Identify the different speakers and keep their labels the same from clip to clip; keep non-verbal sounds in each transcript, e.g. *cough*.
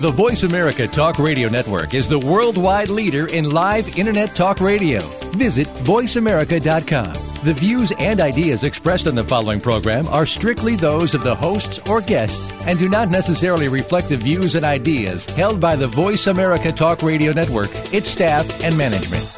Speaker 1: The Voice America Talk Radio Network is the worldwide leader in live Internet talk radio. Visit VoiceAmerica.com. The views and ideas expressed on the following program are strictly those of the hosts or guests and do not necessarily reflect the views and ideas held by the Voice America Talk Radio Network, its staff, and management.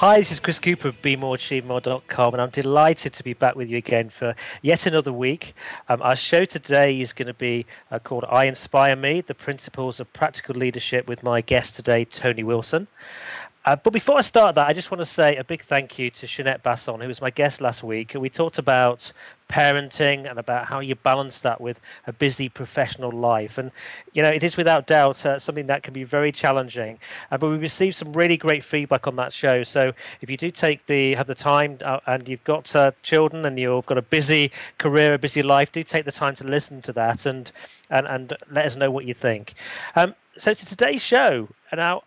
Speaker 2: Hi, this is Chris Cooper of BeMoreAchieveMore.com, and I'm delighted to be back with you again for yet another week. Um, our show today is going to be uh, called I Inspire Me The Principles of Practical Leadership with my guest today, Tony Wilson. Uh, but before I start that, I just want to say a big thank you to Jeanette Basson, who was my guest last week. We talked about parenting and about how you balance that with a busy professional life. And, you know, it is without doubt uh, something that can be very challenging. Uh, but we received some really great feedback on that show. So if you do take the, have the time uh, and you've got uh, children and you've got a busy career, a busy life, do take the time to listen to that and, and, and let us know what you think. Um, so to today's show, now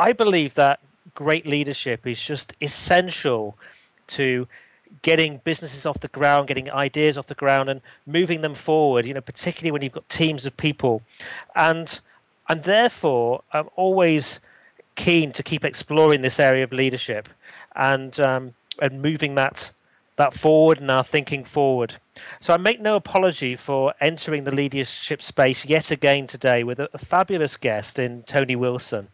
Speaker 2: I believe that great leadership is just essential to getting businesses off the ground, getting ideas off the ground, and moving them forward. You know, particularly when you've got teams of people, and and therefore I'm always keen to keep exploring this area of leadership and um, and moving that that forward and our thinking forward. So I make no apology for entering the leadership space yet again today with a, a fabulous guest in Tony Wilson.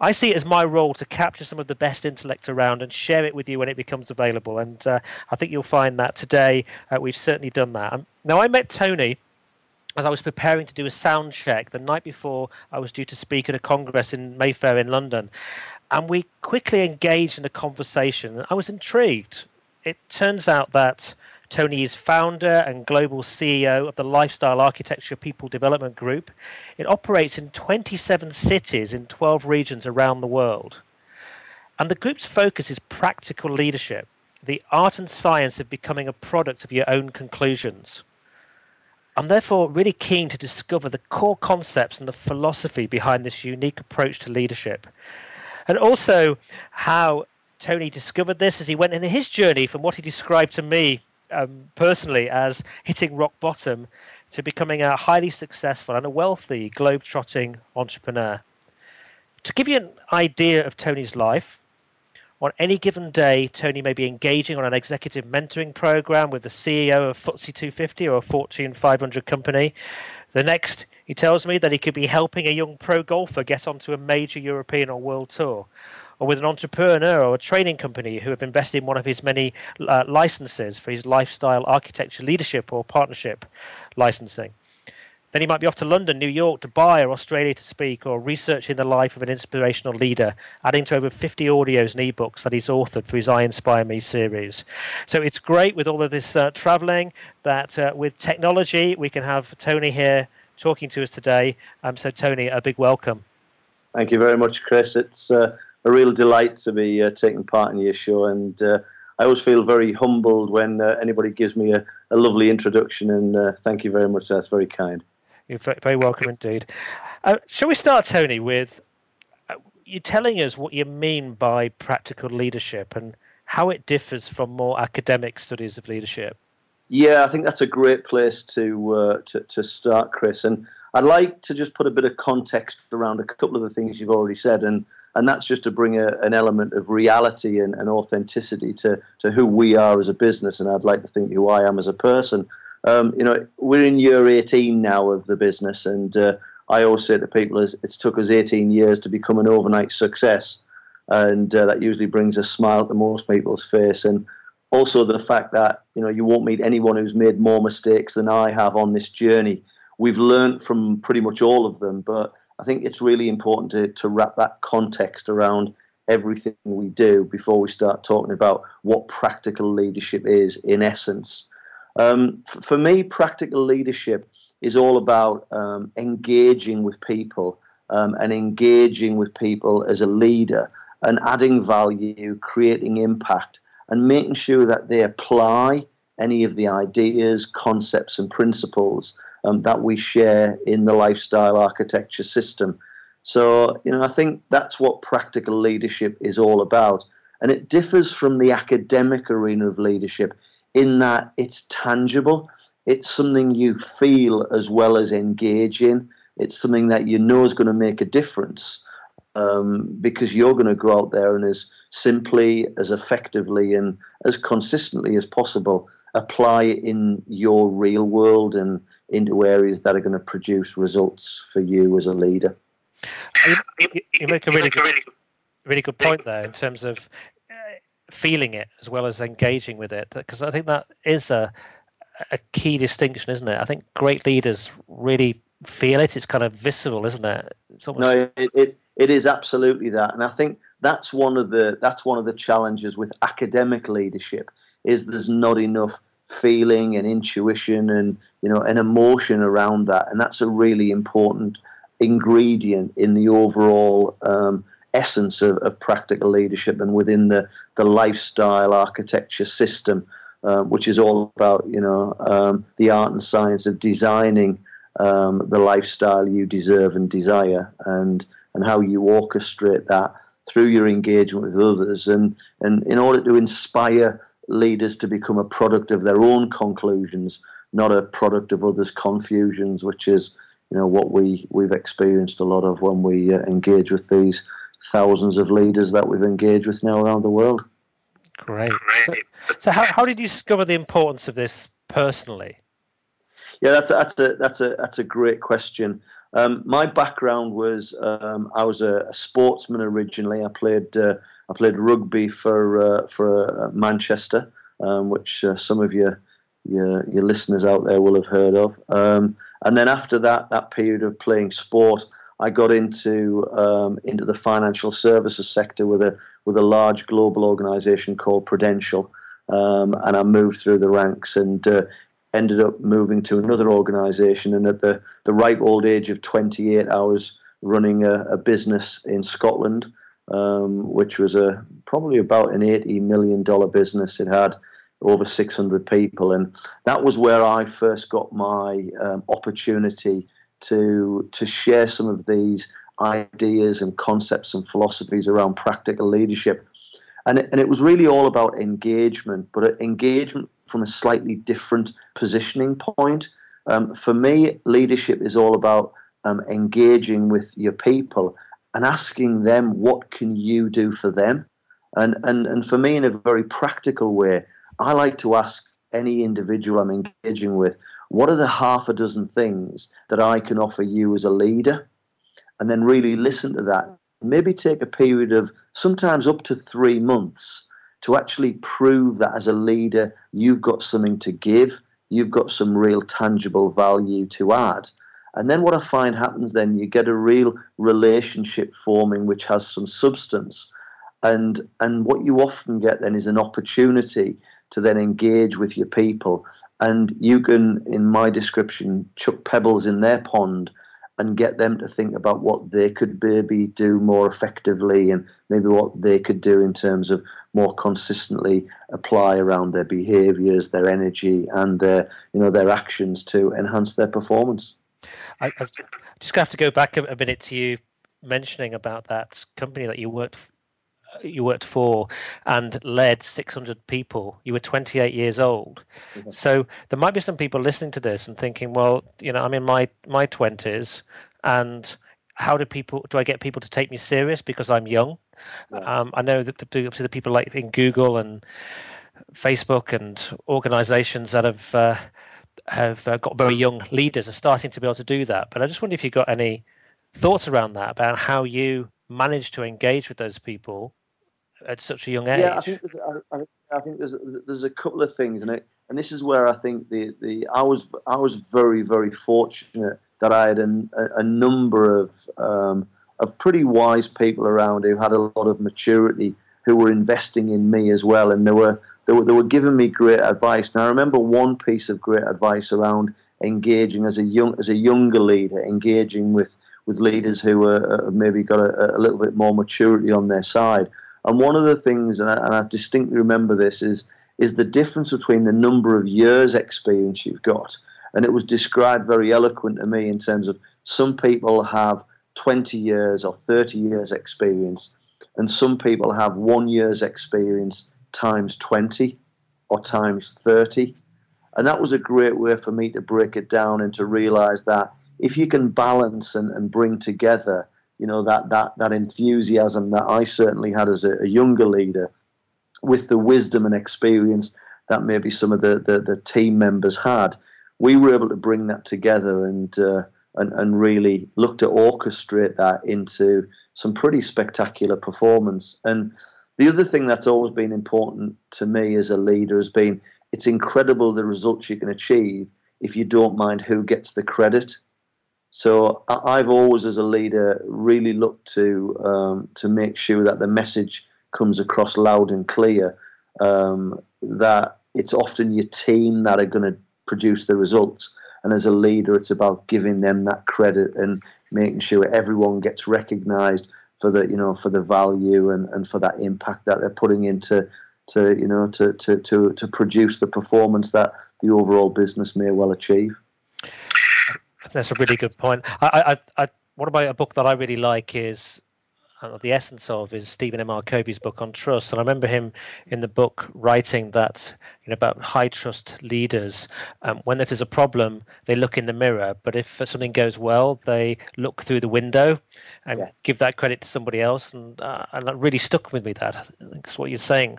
Speaker 2: I see it as my role to capture some of the best intellect around and share it with you when it becomes available. And uh, I think you'll find that today uh, we've certainly done that. Um, now, I met Tony as I was preparing to do a sound check the night before I was due to speak at a congress in Mayfair in London. And we quickly engaged in a conversation. I was intrigued. It turns out that Tony is founder and global CEO of the Lifestyle Architecture People Development Group. It operates in 27 cities in 12 regions around the world. And the group's focus is practical leadership, the art and science of becoming a product of your own conclusions. I'm therefore really keen to discover the core concepts and the philosophy behind this unique approach to leadership. And also how Tony discovered this as he went in his journey from what he described to me um, personally as hitting rock bottom to becoming a highly successful and a wealthy globe-trotting entrepreneur. To give you an idea of Tony's life, on any given day, Tony may be engaging on an executive mentoring program with the CEO of FTSE 250 or a Fortune 500 company. The next, he tells me that he could be helping a young pro golfer get onto a major European or world tour or with an entrepreneur or a training company who have invested in one of his many uh, licenses for his lifestyle architecture leadership or partnership licensing. Then he might be off to London, New York, Dubai, or Australia to speak, or researching the life of an inspirational leader, adding to over 50 audios and ebooks that he's authored for his I Inspire Me series. So it's great with all of this uh, traveling that uh, with technology, we can have Tony here talking to us today. Um, so, Tony, a big welcome.
Speaker 3: Thank you very much, Chris. It's uh, a real delight to be uh, taking part in your show, and uh, I always feel very humbled when uh, anybody gives me a, a lovely introduction. And uh, thank you very much. That's very kind.
Speaker 2: You're very welcome indeed. Uh, shall we start, Tony, with uh, you telling us what you mean by practical leadership and how it differs from more academic studies of leadership?
Speaker 3: Yeah, I think that's a great place to to, to start, Chris. And I'd like to just put a bit of context around a couple of the things you've already said, and and that's just to bring a, an element of reality and, and, authenticity to, to who we are as a business, and I'd like to think who I am as a person. Um, you know, we're in year 18 now of the business, and uh, I always say to people, it's took us 18 years to become an overnight success, and uh, that usually brings a smile to most people's face. And also the fact that you know you won't meet anyone who's made more mistakes than I have on this journey. We've learned from pretty much all of them, but I think it's really important to, to wrap that context around everything we do before we start talking about what practical leadership is in essence. Um, f- for me, practical leadership is all about um, engaging with people um, and engaging with people as a leader and adding value, creating impact, and making sure that they apply any of the ideas, concepts, and principles um, that we share in the lifestyle architecture system. So, you know, I think that's what practical leadership is all about. And it differs from the academic arena of leadership in that it's tangible, it's something you feel as well as engage in, it's something that you know is going to make a difference um, because you're going to go out there and as simply, as effectively, and as consistently as possible apply in your real world and into areas that are going to produce results for you as a leader.
Speaker 2: You, you make a really good, really good point there in terms of uh, feeling it as well as engaging with it, because I think that is a a key distinction, isn't it? I think great leaders really feel it. It's kind of visceral, isn't it? It's
Speaker 3: almost... No, it, it it is absolutely that, and I think that's one of the that's one of the challenges with academic leadership is there's not enough feeling and intuition and you know an emotion around that, and that's a really important ingredient in the overall um, essence of, of, practical leadership and within the the lifestyle architecture system, uh, which is all about you know um, the art and science of designing um, the lifestyle you deserve and desire, and and how you orchestrate that through your engagement with others, and and in order to inspire leaders to become a product of their own conclusions, not a product of others' confusions, which is you know what we we've experienced a lot of when we uh, engage with these thousands of leaders that we've engaged with now around the world.
Speaker 2: Great. So, so how, how did you discover the importance of this personally?
Speaker 3: Yeah, that's that's a that's a that's a great question. Um, my background was um, I was a, a, sportsman originally. I played uh, I played rugby for uh, for uh, Manchester, um, which uh, some of your, your, your listeners out there will have heard of. Um, and then after that that period of playing sport, I got into um, into the financial services sector with a with a large global organisation called Prudential, um, and I moved through the ranks and uh, ended up moving to another organisation. And at the the ripe old age of 28, I was running a, a business in Scotland um, which was a probably about an eighty million dollar business. It had over six hundred people, and that was where I first got my um, opportunity to to share some of these ideas and concepts and philosophies around practical leadership. And it, and it was really all about engagement, but engagement from a slightly different positioning point. Um, for me, leadership is all about um, engaging with your people and asking them what can you do for them? And and and for me in a very practical way i like to ask any individual i'm engaging with what are the half a dozen things that i can offer you as a leader? And then really listen to that. Maybe take a period of sometimes up to 3 months to actually prove that as a leader you've got something to give you've got some real tangible value to add and then what I find happens then, you get a real relationship forming which has some substance. And, and what you often get then is an opportunity to then engage with your people. And you can, in my description, chuck pebbles in their pond and get them to think about what they could maybe do more effectively and maybe what they could do in terms of more consistently apply around their behaviors, their energy, and their you know their actions to enhance their performance.
Speaker 2: I, I just have to go back a, a, minute to you mentioning about that company that you worked you worked for and led 600 people. You were 28 years old, mm-hmm. so there might be some people listening to this and thinking, well, you know, I'm in my my 20s, and how do people do I get people to take me serious because I'm young? Um, I know that the, the people like in Google and Facebook and organizations that have uh, have uh, got very young leaders are starting to be able to do that. But I just wonder if you've got any thoughts around that about how you manage to engage with those people at such a young age.
Speaker 3: Yeah, I think there's, I, I think there's there's a couple of things, and it, and this is where I think the, the I was I was very very fortunate that I had a, a number of um, of pretty wise people around who had a lot of maturity, who were investing in me as well, and there were they were, they were giving me great advice. And I remember one piece of great advice around engaging as a young as a younger leader, engaging with with leaders who are uh, maybe got a, a, little bit more maturity on their side. And one of the things, and I, and I distinctly remember this, is is the difference between the number of years experience you've got. And it was described very eloquent to me in terms of some people have 20 years or 30 years experience, and some people have one year's experience times 20 or times 30. And that was a great way for me to break it down and to realize that if you can balance and, and bring together, you know, that, that, that enthusiasm that I certainly had as a, a younger leader with the wisdom and experience that maybe some of the, the, the team members had, we were able to bring that together and, uh, and, and really look to orchestrate that into some pretty spectacular performance. And the other thing that's always been important to me as a leader has been it's incredible the results you can achieve if you don't mind who gets the credit. So I've always, as a leader, really looked to um, to make sure that the message comes across loud and clear. Um, that it's often your team that are going to produce the results, and as a leader, it's about giving them that credit and making sure everyone gets recognised for the you know for the value and, and for that impact that they're putting into to you know to, to, to, to produce the performance that the overall business may well achieve.
Speaker 2: That's a really good point. I, I, I, what about a book that I really like is uh, the essence of is Stephen M. R. Covey's book on trust. And I remember him in the book writing that you know about high trust leaders. Um, when if there's a problem, they look in the mirror, but if something goes well, they look through the window and yes. give that credit to somebody else. And uh, and that really stuck with me. That that's what you're saying.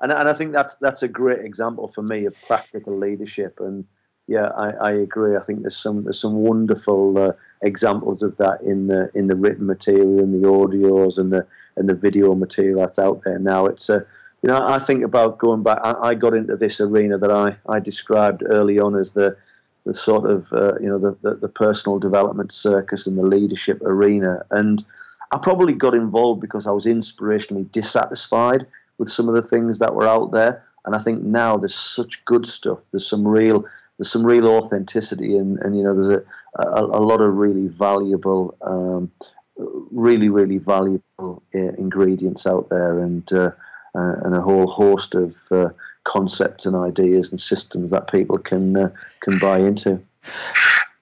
Speaker 3: And and I think that's that's a great example for me of practical leadership and yeah, I, I, agree. I think there's some there's some wonderful uh, examples of that in the in the written material, and the audios, and the and the video material that's out there now. It's a you know I think about going back. I, I got into this arena that I, I described early on as the the sort of uh, you know the, the, the personal development circus and the leadership arena, and I probably got involved because I was inspirationally dissatisfied with some of the things that were out there. And I think now there's such good stuff. There's some real there's some real authenticity and, and you know there's a, a, a lot of really valuable um, really really valuable uh, ingredients out there and uh, uh, and a whole host of uh, concepts and ideas and systems that people can uh, can buy into.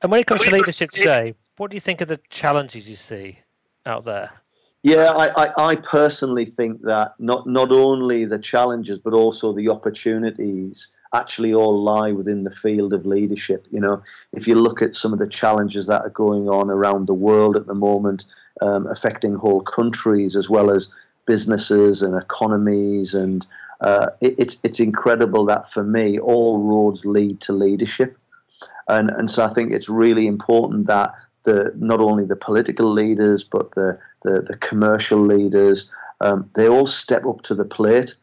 Speaker 2: And when it comes to leadership today what do you think of the challenges you see out there?
Speaker 3: Yeah, I, I, I, personally think that not not only the challenges but also the opportunities actually all lie within the field of leadership. You know, if you look at some of the challenges that are going on around the world at the moment, um, affecting whole countries as well as businesses and economies, and uh, it, it's it's incredible that for me all roads lead to leadership, and and so I think it's really important that the not only the political leaders but the the, the commercial leaders um, they all step up to the plate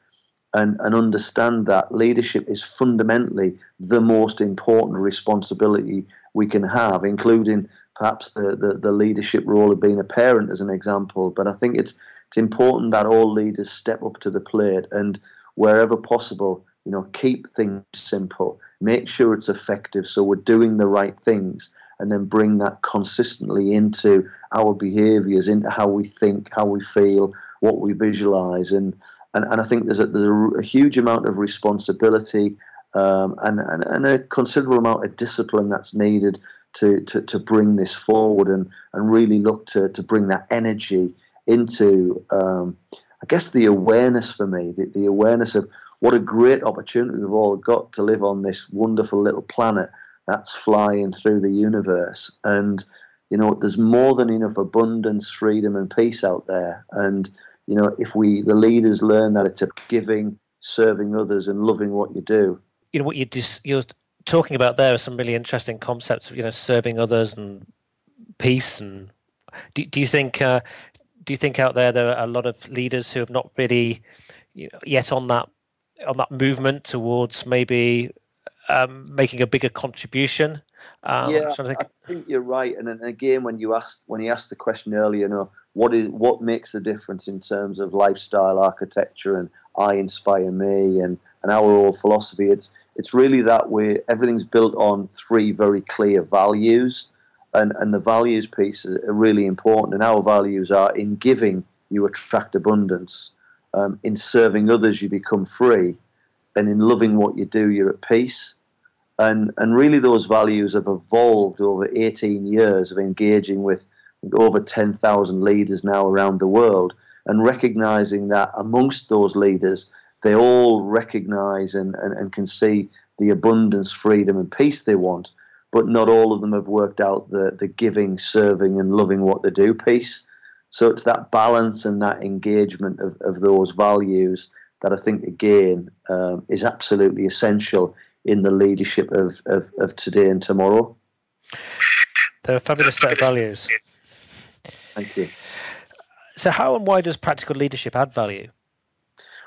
Speaker 3: and, and understand that leadership is fundamentally the most important responsibility we can have, including perhaps the, the, the, leadership role of being a parent as an example. But I think it's it's important that all leaders step up to the plate and wherever possible, you know, keep things simple, make sure it's effective so we're doing the right things and then bring that consistently into our behaviors, into how we think, how we feel, what we visualize and and, and I think there's a, there's a huge amount of responsibility um, and, and, and a considerable amount of discipline that's needed to, to, to bring this forward and, and really look to, to bring that energy into, um, I guess, the awareness for me, the, the awareness of what a great opportunity we've all got to live on this wonderful little planet that's flying through the universe. And, you know, there's more than enough abundance, freedom, and peace out there. And you know, if we, the leaders, learn that it's a giving, serving others, and loving what you do.
Speaker 2: You know, what you dis- you're talking about there are some really interesting concepts. You know, serving others and peace. And do, do you think uh, do you think out there there are a lot of leaders who have not really you know, yet on that on that movement towards maybe um, making a bigger contribution
Speaker 3: Um, yeah, I think. I think you're right. And, and again, when you asked when you asked the question earlier, you know, what is what makes the difference in terms of lifestyle architecture and I inspire me and, and our whole philosophy? It's it's really that way. Everything's built on three very clear values, and and the values piece are really important. And our values are in giving you attract abundance, um, in serving others you become free, and in loving what you do you're at peace and and really those values have evolved over 18 years of engaging with over 10,000 leaders now around the world and recognizing that amongst those leaders they all recognize and, and, and can see the abundance freedom and peace they want. But not all of them have worked out the, the giving serving and loving what they do piece so it's that balance and that engagement of, of those values that i think again um, is absolutely essential in the leadership of, of, of today and tomorrow.
Speaker 2: They're a fabulous set of values.
Speaker 3: Thank you.
Speaker 2: So, how and why does practical leadership add value?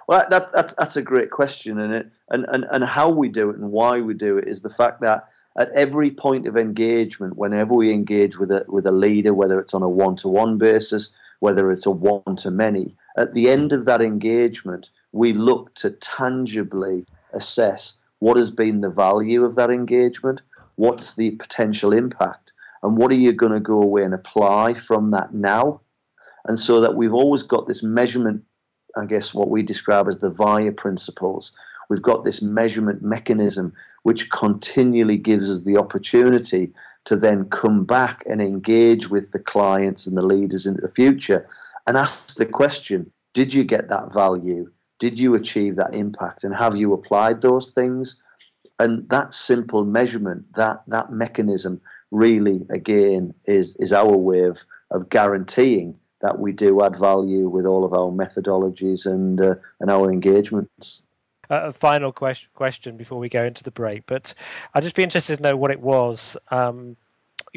Speaker 3: Well, that, that, that's a great question, and, it, and, and, and how we do it and why we do it is the fact that at every point of engagement, whenever we engage with a, with a leader, whether it's on a one to one basis, whether it's a one to many, at the end of that engagement, we look to tangibly assess what has been the value of that engagement? What's the potential impact? And what are you going to go away and apply from that now? And so that we've always got this measurement, I guess, what we describe as the VIA principles. We've got this measurement mechanism which continually gives us the opportunity to then come back and engage with the clients and the leaders into the future and ask the question Did you get that value? Did you achieve that impact? And have you applied those things? And that simple measurement, that that mechanism, really again is is our way of of guaranteeing that we do add value with all of our methodologies and uh, and our engagements.
Speaker 2: A final question question before we go into the break, but I'd just be interested to know what it was um,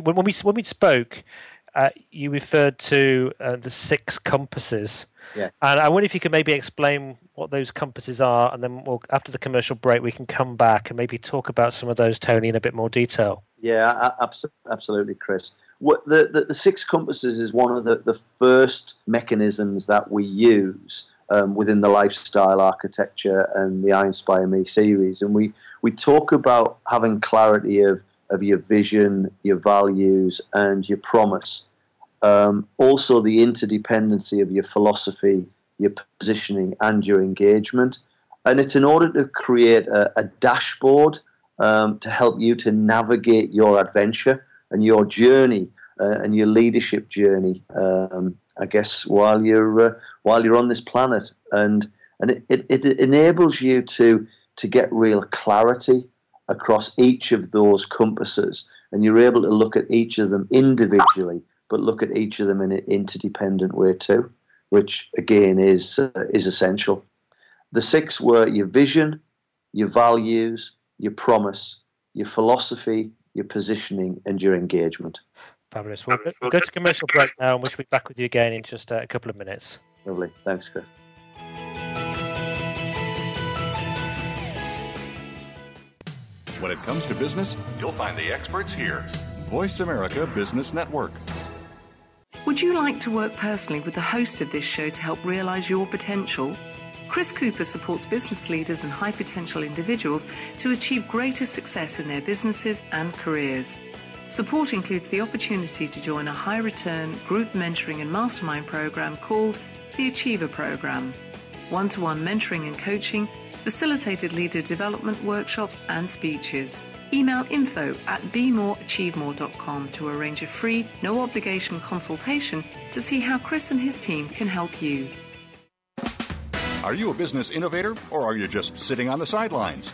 Speaker 2: when, when we when we spoke. Uh, you referred to uh, the six compasses
Speaker 3: yeah.
Speaker 2: And I wonder if you could maybe explain what those compasses are, and then we'll, after the commercial break, we can come back and maybe talk about some of those, Tony, in a bit more detail.
Speaker 3: Yeah, absolutely, Chris. What the, the, the six compasses is one of the, the first mechanisms that we use um, within the lifestyle architecture and the I Inspire Me series. And we, we talk about having clarity of, of your vision, your values, and your promise um, also the interdependency of your philosophy, your positioning, and your engagement. And it's in order to create a, a dashboard um, to help you to navigate your adventure and your journey uh, and your leadership journey. Um, I guess while you're uh, while you're on this planet, and and it, it, it enables you to to get real clarity across each of those compasses, and you're able to look at each of them individually but look at each of them in an interdependent way too, which again is uh, is essential. The six were your vision, your values, your promise, your philosophy, your positioning, and your engagement.
Speaker 2: Fabulous. We'll, go to commercial break now, and we'll be back with you again in just uh, a couple of minutes.
Speaker 3: Lovely. Thanks, Chris.
Speaker 4: When it comes to business, you'll find the experts here. Voice America Business Network.
Speaker 5: Would you like to work personally with the host of this show to help realize your potential? Chris Cooper supports business leaders and high potential individuals to achieve greater success in their businesses and careers. Support includes the opportunity to join a high return group mentoring and mastermind program called the Achiever Program, one to one mentoring and coaching, facilitated leader development workshops and speeches. Email info at bemoreachievemore.com to arrange a free, no obligation consultation to see how Chris and his team can help you.
Speaker 4: Are you a business innovator or are you just sitting on the sidelines?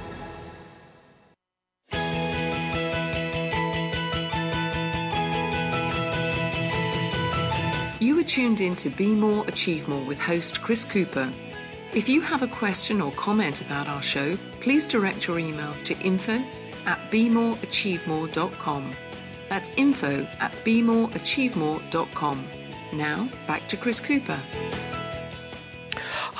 Speaker 5: You are tuned in to Be More, Achieve More with host Chris Cooper. If you have a question or comment about our show, please direct your emails to info at bemoreachievemore.com. That's info at bemoreachievemore.com. Now, back to Chris Cooper.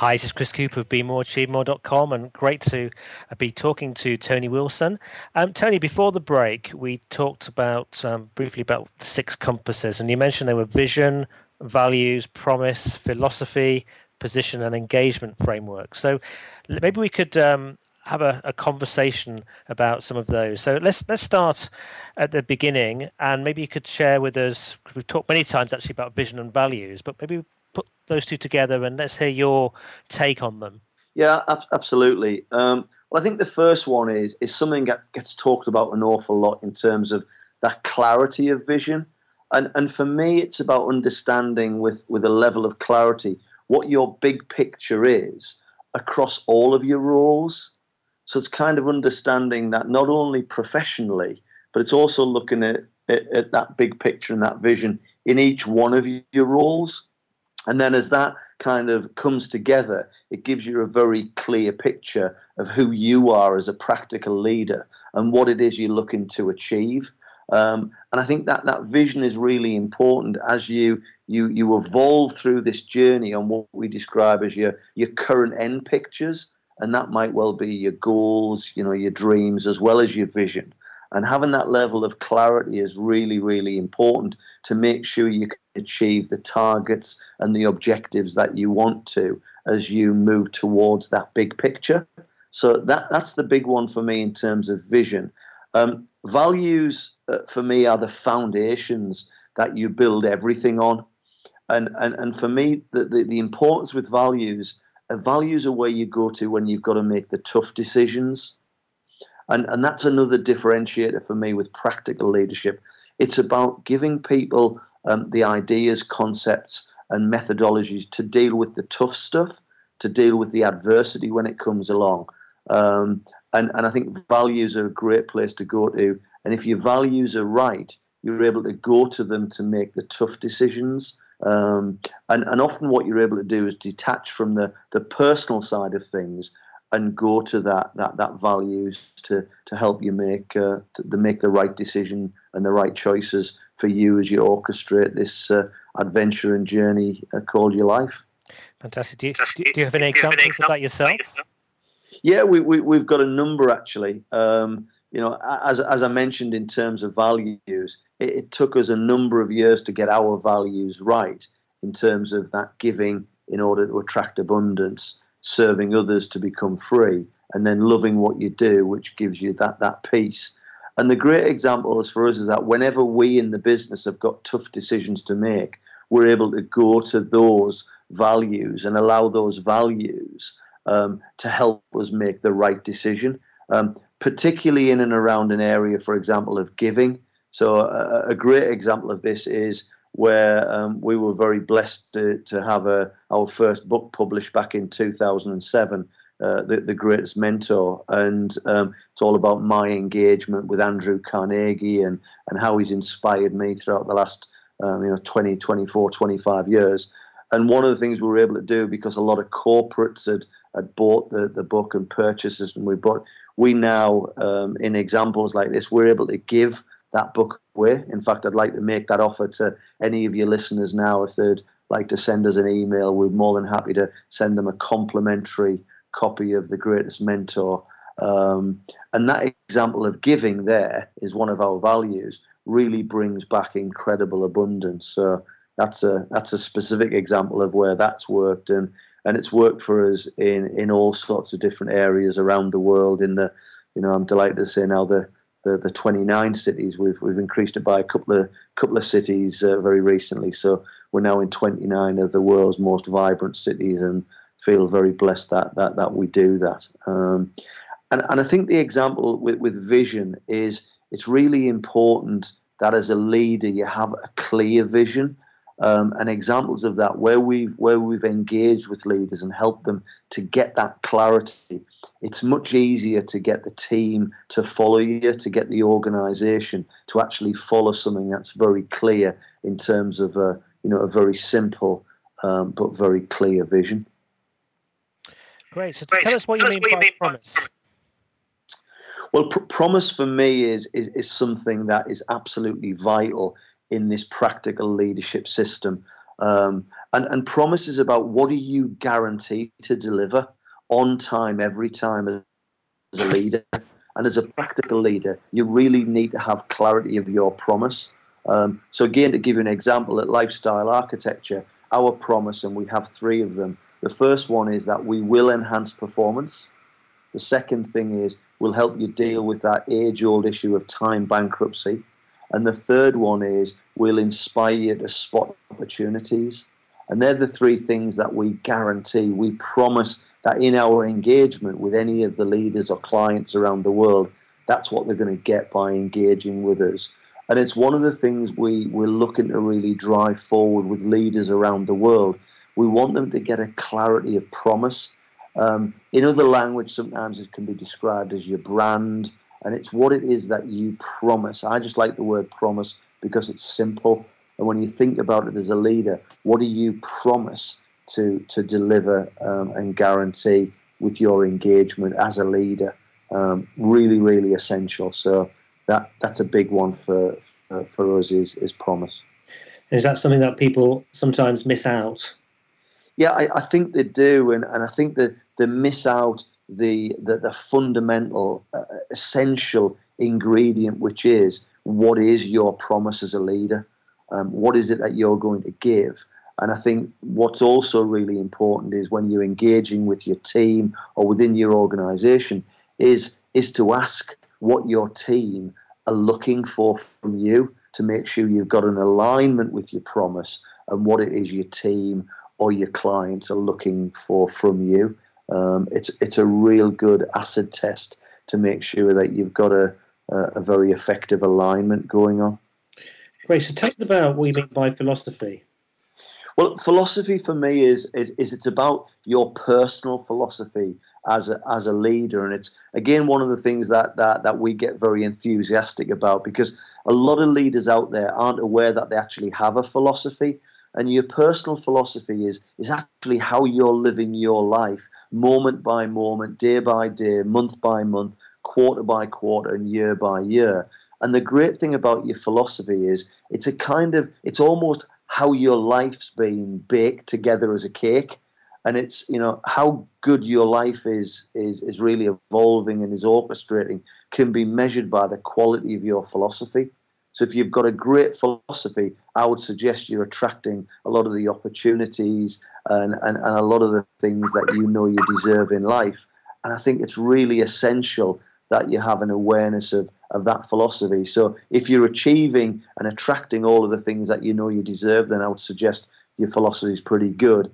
Speaker 2: Hi, this is Chris Cooper of BeMoreAchieveMore.com, and great to uh, be talking to Tony Wilson. Um, Tony, before the break, we talked about um, briefly about the six compasses, and you mentioned they were vision, values, promise, philosophy, position, and engagement framework. So maybe we could um, have a, a, conversation about some of those. So let's let's start at the beginning, and maybe you could share with us. Cause We've talked many times actually about vision and values, but maybe put those two together and let's hear your take on them.
Speaker 3: Yeah, absolutely. Um, well, I think the first one is is something that gets talked about an awful lot in terms of that clarity of vision. And, and for me, it's about understanding with, with a level of clarity what your big picture is across all of your roles. So it's kind of understanding that not only professionally, but it's also looking at, at, at that big picture and that vision in each one of your roles. And then as that kind of comes together, it gives you a very clear picture of who you are as a practical leader and what it is you're looking to achieve. Um, and I think that that vision is really important as you you you evolve through this journey on what we describe as your your current end pictures, and that might well be your goals, you know, your dreams as well as your vision. And having that level of clarity is really, really important to make sure you can achieve the targets and the objectives that you want to as you move towards that big picture. So that that's the big one for me in terms of vision. Um, values uh, for me are the foundations that you build everything on. And, and, and for me, the, the, the importance with values, uh, values are where you go to when you've got to make the tough decisions. And, and that's another differentiator for me with practical leadership. It's about giving people um, the ideas, concepts, and methodologies to deal with the tough stuff, to deal with the adversity when it comes along. Um, and, and I think values are a great place to go to. And if your values are right, you're able to go to them to make the tough decisions. Um, and, and often what you're able to do is detach from the, the personal side of things and go to that that that values to to help you make uh, to, to, make the right decision and the right choices for you as you orchestrate this uh, adventure and journey uh, called your life.
Speaker 2: Fantastic. Do you, do you have any examples of that yourself?
Speaker 3: Yeah, we, we, we've got a number actually. Um, you know, as, as I mentioned in terms of values, it, it, took us a number of years to get our values right in terms of that giving in order to attract abundance, serving others to become free, and then loving what you do, which gives you that, that peace. And the great example is for us is that whenever we in the business have got tough decisions to make, we're able to go to those values and allow those values um, to help us make the right decision, um, particularly in and around an area, for example, of giving. So, a, a great example of this is where um, we were very blessed to, to have a, our first book published back in 2007. Uh, the, the greatest mentor and um, it's all about my engagement with andrew carnegie and, and how he's inspired me throughout the last um, you know 20 24 25 years and one of the things we were able to do because a lot of corporates had had bought the, the book and purchases and we bought we now um, in examples like this we're able to give that book away in fact i'd like to make that offer to any of your listeners now if they'd like to send us an email, we're more than happy to send them a complimentary copy of The Greatest Mentor. Um, and that example of giving there is one of our values, really brings back incredible abundance. So that's a that's a specific example of where that's worked and and it's worked for us in in all sorts of different areas around the world in the you know I'm delighted to say now the the, the 29 cities we've we've increased it by a couple of couple of cities uh, very recently. So we're now in 29 of the world's most vibrant cities and feel very blessed that that that we do that. Um, and and I think the example with with vision is it's really important that as a leader you have a clear vision um, and examples of that where we've where we've engaged with leaders and helped them to get that clarity. It's much easier to get the team to follow you to get the organization to actually follow something that's very clear in terms of a you know a very simple um, but very clear vision.
Speaker 2: Great. So tell us what you mean by promise.
Speaker 3: Well, pr- promise for me is, is is something that is absolutely vital in this practical leadership system. Um, and, and promise is about what do you guarantee to deliver on time every time as a leader. And as a practical leader, you really need to have clarity of your promise. Um, so, again, to give you an example, at Lifestyle Architecture, our promise, and we have three of them. The first one is that we will enhance performance. The second thing is we'll help you deal with that age old issue of time bankruptcy. And the third one is we'll inspire you to spot opportunities. And they're the three things that we guarantee. We promise that in our engagement with any of the leaders or clients around the world, that's what they're going to get by engaging with us. And it's one of the things we, we're looking to really drive forward with leaders around the world. We want them to get a clarity of promise. Um, in other language, sometimes it can be described as your brand, and it's what it is that you promise. I just like the word promise because it's simple. And when you think about it as a leader, what do you promise to to deliver um, and guarantee with your engagement as a leader? Um, really, really essential. So that that's a big one for for, for us is is promise.
Speaker 2: Is that something that people sometimes miss out?
Speaker 3: Yeah, I, I think they do, and, and I think that they miss out the the, the fundamental, uh, essential ingredient, which is what is your promise as a leader? Um, what is it that you're going to give? And I think what's also really important is when you're engaging with your team or within your organization is is to ask what your team are looking for from you to make sure you've got an alignment with your promise and what it is your team or your clients are looking for from you. Um, it's it's a real good acid test to make sure that you've got a a very effective alignment going on.
Speaker 2: Great. So tell us about what you mean by philosophy.
Speaker 3: Well, philosophy for me is, is, is it's about your personal philosophy as a, as a leader, and it's again one of the things that, that that we get very enthusiastic about because a lot of leaders out there aren't aware that they actually have a philosophy, and your personal philosophy is is actually how you're living your life moment by moment, day by day, month by month, quarter by quarter, and year by year. And the great thing about your philosophy is it's a kind of it's almost how your life's been baked together as a cake and it's you know how good your life is is is really evolving and is orchestrating can be measured by the quality of your philosophy so if you've got a great philosophy, I would suggest you're attracting a lot of the opportunities and, and, and a lot of the things that you know you deserve in life. And I think it's really essential that you have an awareness of, of that philosophy. So if you're achieving and attracting all of the things that you know you deserve, then I would suggest your philosophy is pretty good.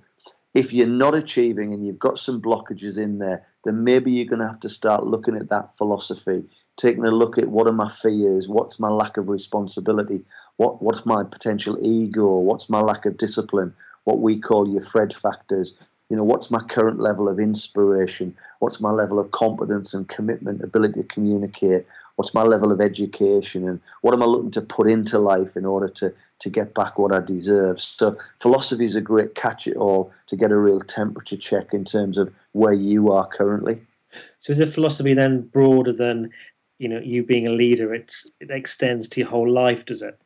Speaker 3: If you're not achieving and you've got some blockages in there, then maybe you're going to have to start looking at that philosophy taking a look at what are my fears, what's my lack of responsibility, what what's my potential ego, what's my lack of discipline, what we call your Fred factors. You know, what's my current level of inspiration? What's my level of competence and commitment, ability to communicate? What's my level of education? And what am I looking to put into life in order to, to get back what I deserve? So, philosophy is a great catch it all to get a real temperature check in terms of where you are currently.
Speaker 2: So, is a philosophy then broader than you know you being a leader it's it extends to your whole life does it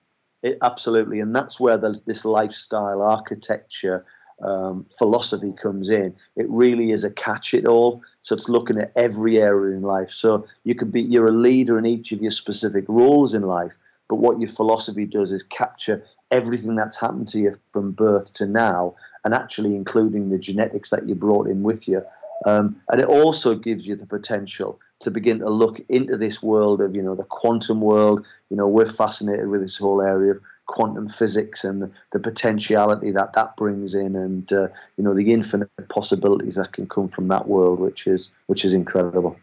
Speaker 3: It, absolutely, and that's where the, this lifestyle architecture um, philosophy comes in. It really is a catch-it-all. So it's looking at every area in life. So you could be you're a leader in each of your specific roles in life, but what your philosophy does is capture everything that's happened to you from birth to now, and actually including the genetics that you brought in with you. Um, and it also gives you the potential to begin to look into this world of, you know, the quantum world. You know, we're fascinated with this whole area of quantum physics and the, the potentiality that that brings in, and uh, you know, the infinite possibilities that can come from that world, which is which is incredible.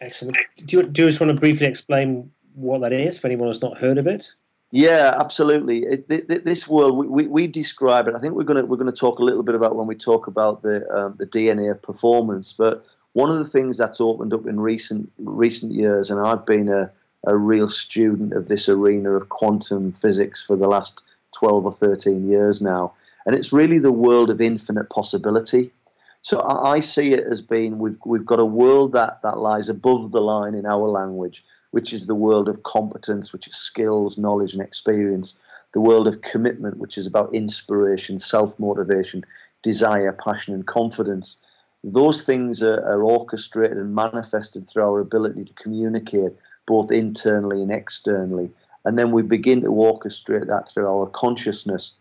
Speaker 2: Excellent. Do you, do you just want to briefly explain what that is for anyone who's not heard of it?
Speaker 3: Yeah, absolutely. It, it, this world, we, we, we, describe it. I think we're going to we're going to talk a little bit about when we talk about the um, the DNA of performance. But one of the things that's opened up in recent recent years, and I've been a, a real student of this arena of quantum physics for the last twelve or thirteen years now, and it's really the world of infinite possibility. So I, I see it as being we've we've got a world that that lies above the line in our language which is the world of competence, which is skills, knowledge, and experience, the world of commitment, which is about inspiration, self motivation, desire, passion, and confidence. Those things are, are, orchestrated and manifested through our ability to communicate both internally and externally. And then we begin to orchestrate that through our consciousness.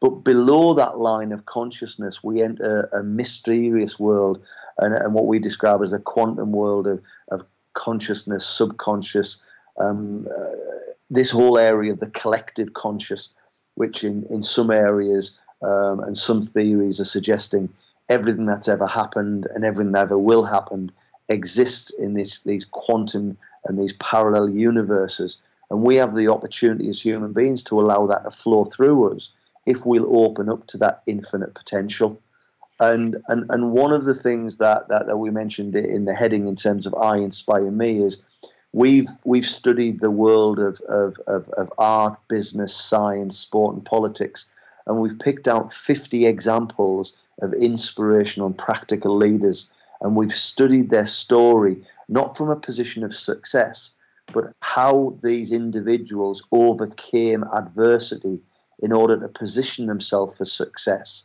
Speaker 3: But below that line of consciousness, we enter a mysterious world and, and what we describe as a quantum world of, of consciousness, subconscious, um, uh, this whole area of the collective conscious, which in, in some areas um, and some theories are suggesting everything that's ever happened and everything that ever will happen exists in this, these quantum and these parallel universes. And we have the opportunity as human beings to allow that to flow through us if we'll open up to that infinite potential. And, and and one of the things that, that, that we mentioned in the heading in terms of I inspire me is we've we've studied the world of, of, of, of art, business, science, sport, and politics, and we've picked out 50 examples of inspirational and practical leaders, and we've studied their story not from a position of success, but how these individuals overcame adversity in order to position themselves for success.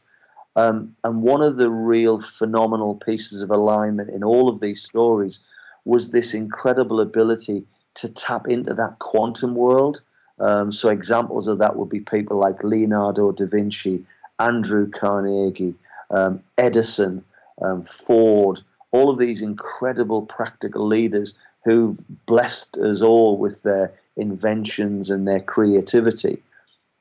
Speaker 3: Um, and one of the real phenomenal pieces of alignment in all of these stories was this incredible ability to tap into that quantum world. Um, so examples of that would be people like Leonardo da Vinci, Andrew Carnegie, um, Edison, um, Ford, all of these incredible practical leaders who've blessed us all with their inventions and their creativity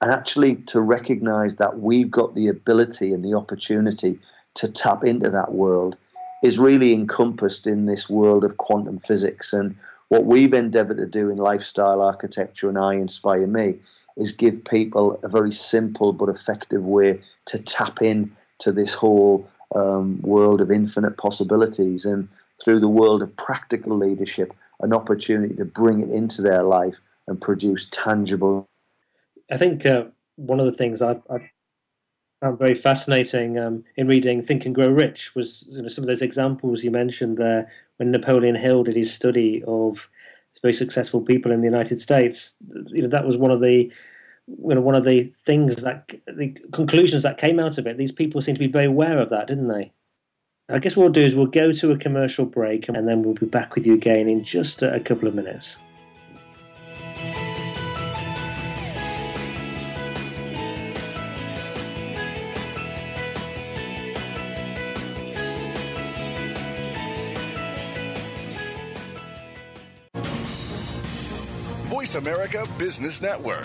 Speaker 3: and actually to recognize that we've got the ability and the opportunity to tap into that world is really encompassed in this world of quantum physics. And what we've endeavored to do in lifestyle architecture and I Inspire Me is give people a very simple but effective way to tap in to this whole um, world of infinite possibilities and through the world of practical leadership, an opportunity to bring it into their life and produce tangible
Speaker 2: I think uh, one of the things I, I found very fascinating um, in reading Think and Grow Rich was you know, some of those examples you mentioned there when Napoleon Hill did his study of very successful people in the United States. You know, that was one of the you know one of the things that the conclusions that came out of it. These people seem to be very aware of that, didn't they? I guess what we'll do is we'll go to a commercial break and then we'll be back with you again in just a couple of minutes.
Speaker 6: Voice America Business Network,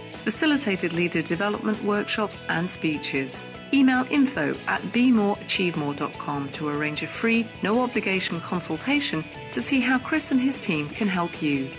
Speaker 5: facilitated leader development workshops and speeches. Email info at bemoreachievemore.com to arrange a free, no obligation consultation to see how Chris and his team can help you.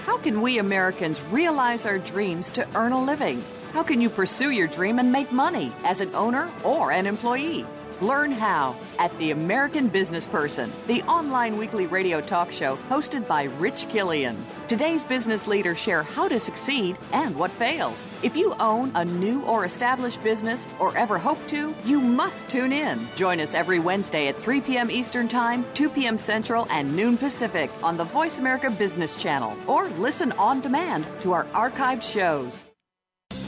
Speaker 7: How can we Americans realize our dreams to earn a living? How can you pursue your dream and make money as an owner or an employee? Learn how at The American Business Person, the online weekly radio talk show hosted by Rich Killian. Today's business leaders share how to succeed and what fails. If you own a new or established business or ever hope to, you must tune in. Join us every Wednesday at 3 p.m. Eastern Time, 2 p.m. Central, and noon Pacific on the Voice America Business Channel or listen on demand to our archived shows.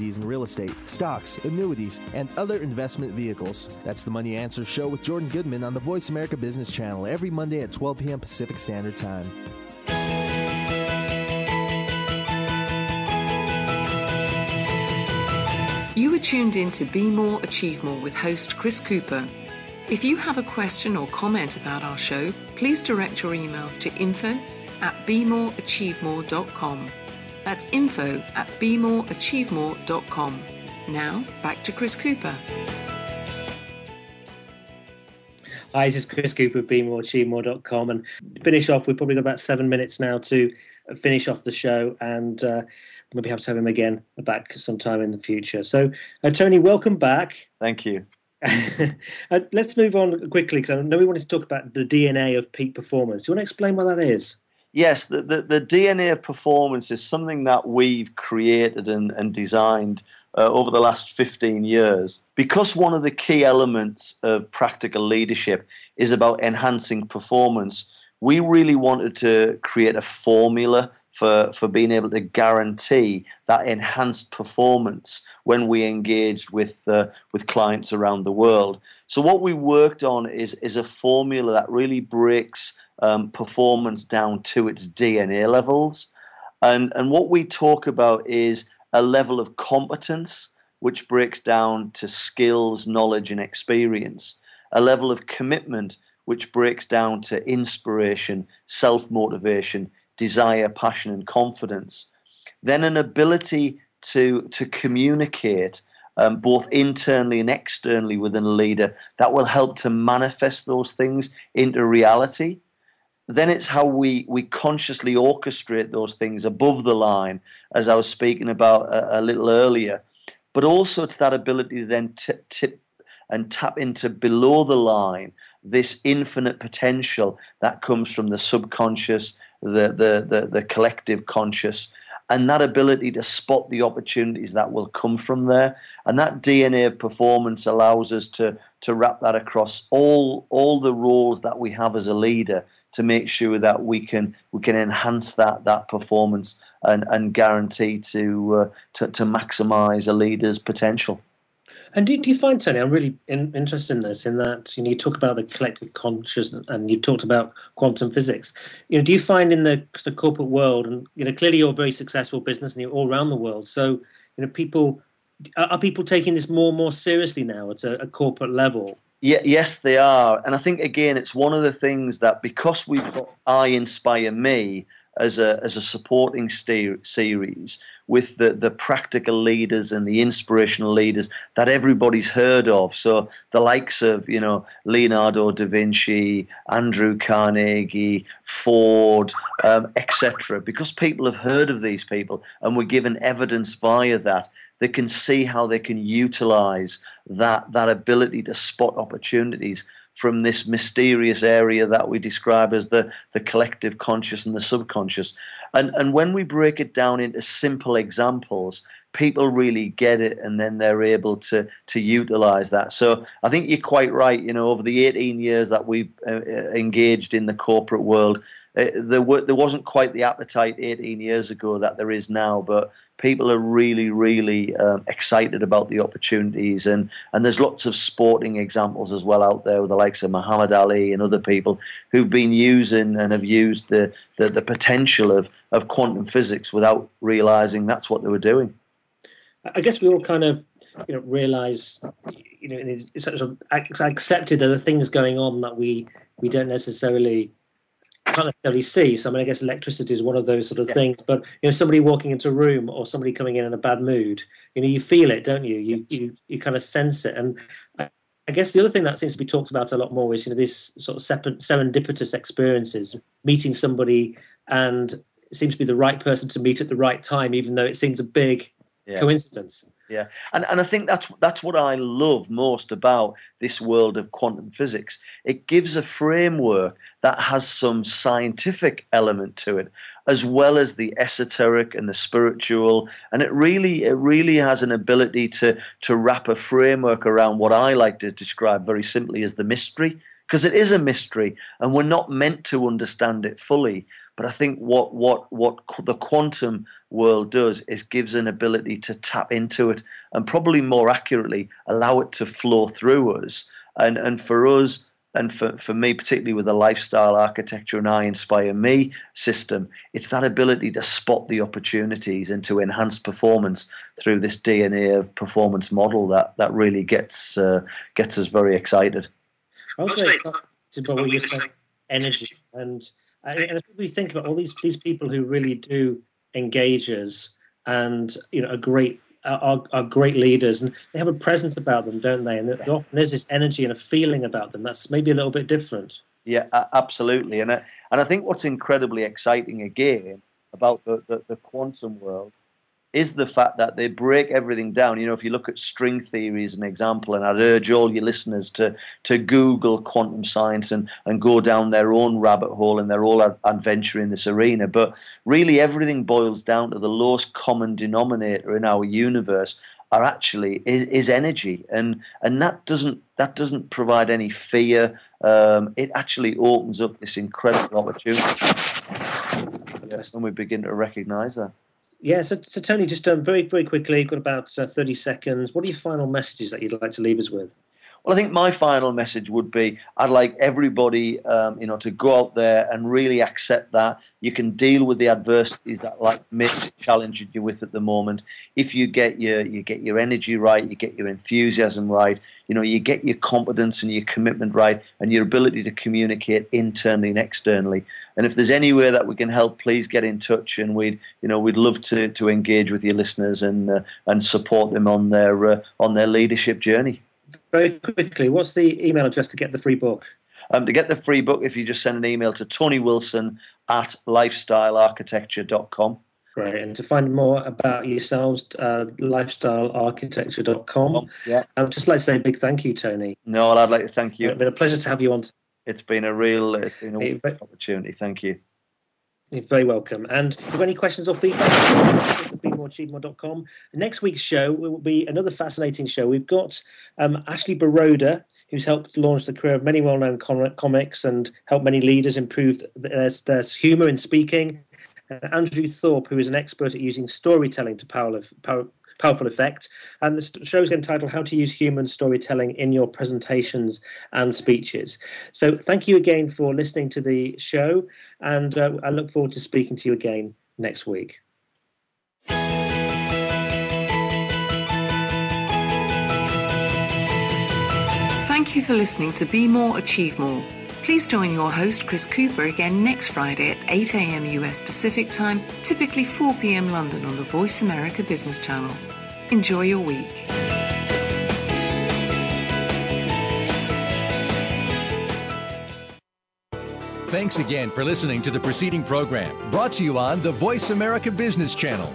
Speaker 8: in real estate, stocks, annuities, and other investment vehicles. That's the Money Answer Show with Jordan Goodman on the Voice America Business Channel every Monday at 12 p.m. Pacific Standard Time.
Speaker 5: You are tuned in to Be More, Achieve More with host Chris Cooper. If you have a question or comment about our show, please direct your emails to info at bemoreachievemore.com. That's info at bemoreachievemore.com. Now, back to Chris Cooper.
Speaker 2: Hi, this is Chris Cooper of BeMoreAchieveMore.com. And to finish off, we've probably got about seven minutes now to finish off the show. And uh, maybe have to have him again back sometime in the future. So, uh, Tony, welcome back.
Speaker 3: Thank you. *laughs*
Speaker 2: uh, let's move on quickly because I know we wanted to talk about the DNA of peak performance. Do you want to explain what that is?
Speaker 3: Yes, the, the, the DNA of performance is something that we've created and, and designed uh, over the last 15 years. Because one of the key elements of practical leadership is about enhancing performance, we really wanted to create a formula for, for being able to guarantee that enhanced performance when we engaged with, uh, with clients around the world. So, what we worked on is, is a formula that really breaks um, performance down to its DNA levels. And, and what we talk about is a level of competence, which breaks down to skills, knowledge, and experience, a level of commitment, which breaks down to inspiration, self motivation, desire, passion, and confidence. Then an ability to, to communicate um, both internally and externally within a leader that will help to manifest those things into reality. Then it's how we we consciously orchestrate those things above the line, as I was speaking about a, a little earlier, but also to that ability to then tip, tip and tap into below the line this infinite potential that comes from the subconscious, the the the, the collective conscious, and that ability to spot the opportunities that will come from there. And that DNA performance allows us to to wrap that across all all the roles that we have as a leader to make sure that we can we can enhance that that performance and, and guarantee to, uh, to to maximise a leader's potential.
Speaker 2: And do, do you find, Tony, I'm really in, interested in this, in that you know you talk about the collective consciousness and you talked about quantum physics. You know, do you find in the the corporate world, and you know, clearly you're a very successful business, and you're all around the world. So, you know, people are people taking this more and more seriously now at a, a corporate level?
Speaker 3: Yeah, yes, they are. And I think, again, it's one of the things that because we've got I Inspire Me as a, as a supporting series with the, the practical leaders and the inspirational leaders that everybody's heard of. So the likes of, you know, Leonardo da Vinci, Andrew Carnegie, Ford, um, etc. Because people have heard of these people and we're given evidence via that they can see how they can utilize that that ability to spot opportunities from this mysterious area that we describe as the, the collective conscious and the subconscious. And, and when we break it down into simple examples, people really get it and then they're able to, to utilize that. So I think you're quite right. You know, over the 18 years that we've uh, uh engaged in the corporate world, uh, there, were, there wasn't quite the appetite 18 years ago that there is now, but people are really, really um, excited about the opportunities. And, and there's lots of sporting examples as well out there with the likes of Muhammad Ali and other people who've been using and have used the, the, the potential of, of quantum physics without realizing that's what they were doing.
Speaker 2: I guess we all kind of you know realize you know it's, it's sort of accepted that there are things going on that we we don't necessarily can't necessarily see. So I mean, I guess electricity is one of those sort of yeah. things. But you know, somebody walking into a room or somebody coming in in a bad mood, you know, you feel it, don't you? You you you kind of sense it. And I, I guess the other thing that seems to be talked about a lot more is you know this sort of serendipitous experiences, meeting somebody and it seems to be the right person to meet at the right time, even though it seems a big yeah. coincidence.
Speaker 3: Yeah, and and I think that's that's what I love most about this world of quantum physics. It gives a framework that has some scientific element to it, as well as the esoteric and the spiritual, and it really it really has an ability to to wrap a framework around what I like to describe very simply as the mystery, because it is a mystery, and we're not meant to understand it fully. But I think what what what the quantum world does is gives an ability to tap into it and probably more accurately allow it to flow through us. And and for us and for, for me, particularly with the lifestyle architecture and I Inspire Me system, it's that ability to spot the opportunities and to enhance performance through this DNA of performance model that, that really gets uh, gets us very excited.
Speaker 2: Okay, about what you said, energy and Uh, and if we think about all these these people who really do engage us and you know are great are, are great leaders and they have a presence about them don't they? And often there's this energy and a feeling about them that's maybe a little bit different.
Speaker 3: Yeah absolutely. And I, and I think what's incredibly exciting again about the, the, the quantum world is the fact that they break everything down. You know, if you look at string theory as an example, and I'd urge all your listeners to to Google quantum science and, and go down their own rabbit hole and their own adventure in this arena. But really, everything boils down to the lowest common denominator in our universe are actually is, is energy, and and that doesn't that doesn't provide any fear. Um, it actually opens up this incredible opportunity. Yes, when we begin to recognise that.
Speaker 2: Yeah, so, so Tony, just um, very, very quickly, got about uh, 30 seconds. What are your final messages that you'd like to leave us with?
Speaker 3: Well, I think my final message would be I'd like everybody, um, you know, to go out there and really accept that you can deal with the adversities that like may challenge you with at the moment. If you get your you get your energy right, you get your enthusiasm right, you know, you get your competence and your commitment right, and your ability to communicate internally and externally. And if there's any way that we can help, please get in touch, and we'd you know we'd love to to engage with your listeners and uh, and support them on their uh, on their leadership journey
Speaker 2: very quickly, what's the email address to get the free book?
Speaker 3: Um, to get the free book, if you just send an email to Tony Wilson at lifestylearchitecture.com.
Speaker 2: Great. And to find more about yourselves, uh, lifestylearchitecture.com. Yeah. I would just like to say a big thank you, Tony.
Speaker 3: No, I'd like to thank you.
Speaker 2: It's been a pleasure to have you on.
Speaker 3: It's been a real, it's been a wonderful opportunity. Thank you.
Speaker 2: You're very welcome. And if you've got any questions or feedback, bemoreachievemore.com. Next week's show will be another fascinating show. We've got um, Ashley Baroda, who's helped launch the career of many well-known com- comics and helped many leaders improve their, their humour in speaking. Uh, Andrew Thorpe, who is an expert at using storytelling to power, power, powerful effect. And the show is entitled How to Use Human Storytelling in Your Presentations and Speeches. So thank you again for listening to the show, and uh, I look forward to speaking to you again next week.
Speaker 5: Thank you for listening to Be More, Achieve More. Please join your host, Chris Cooper, again next Friday at 8 a.m. US Pacific Time, typically 4 p.m. London on the Voice America Business Channel. Enjoy your week.
Speaker 1: Thanks again for listening to the preceding program brought to you on the Voice America Business Channel.